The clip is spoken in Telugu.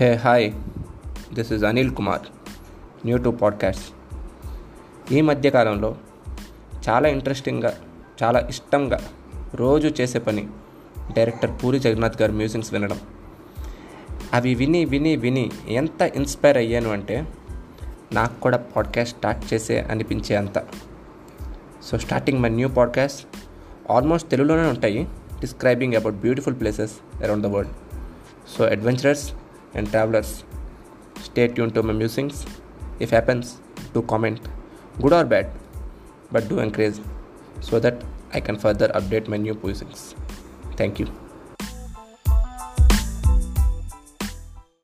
Hey hi this is Anil Kumar new to podcast ఈ మధ్యకాలంలో చాలా ఇంట్రెస్టింగ్గా చాలా ఇష్టంగా రోజు చేసే పని డైరెక్టర్ పూరి జగన్నాథ్ గారి మ్యూజిక్స్ వినడం. అవి విని విని విని ఎంత ఇన్స్పైర్ అయ్యాను అంటే నాకు కూడా పాడ్కాస్ట్ స్టార్ట్ చేసే అనిపించే అంత. So starting my new podcast almost తెలుగులోనే ఉంటాయి describing about beautiful places around the world so adventurers and travelers. Stay tuned to my musings. If happens, do comment, good or bad, but do encourage so that I can further update my new musings. Thank you.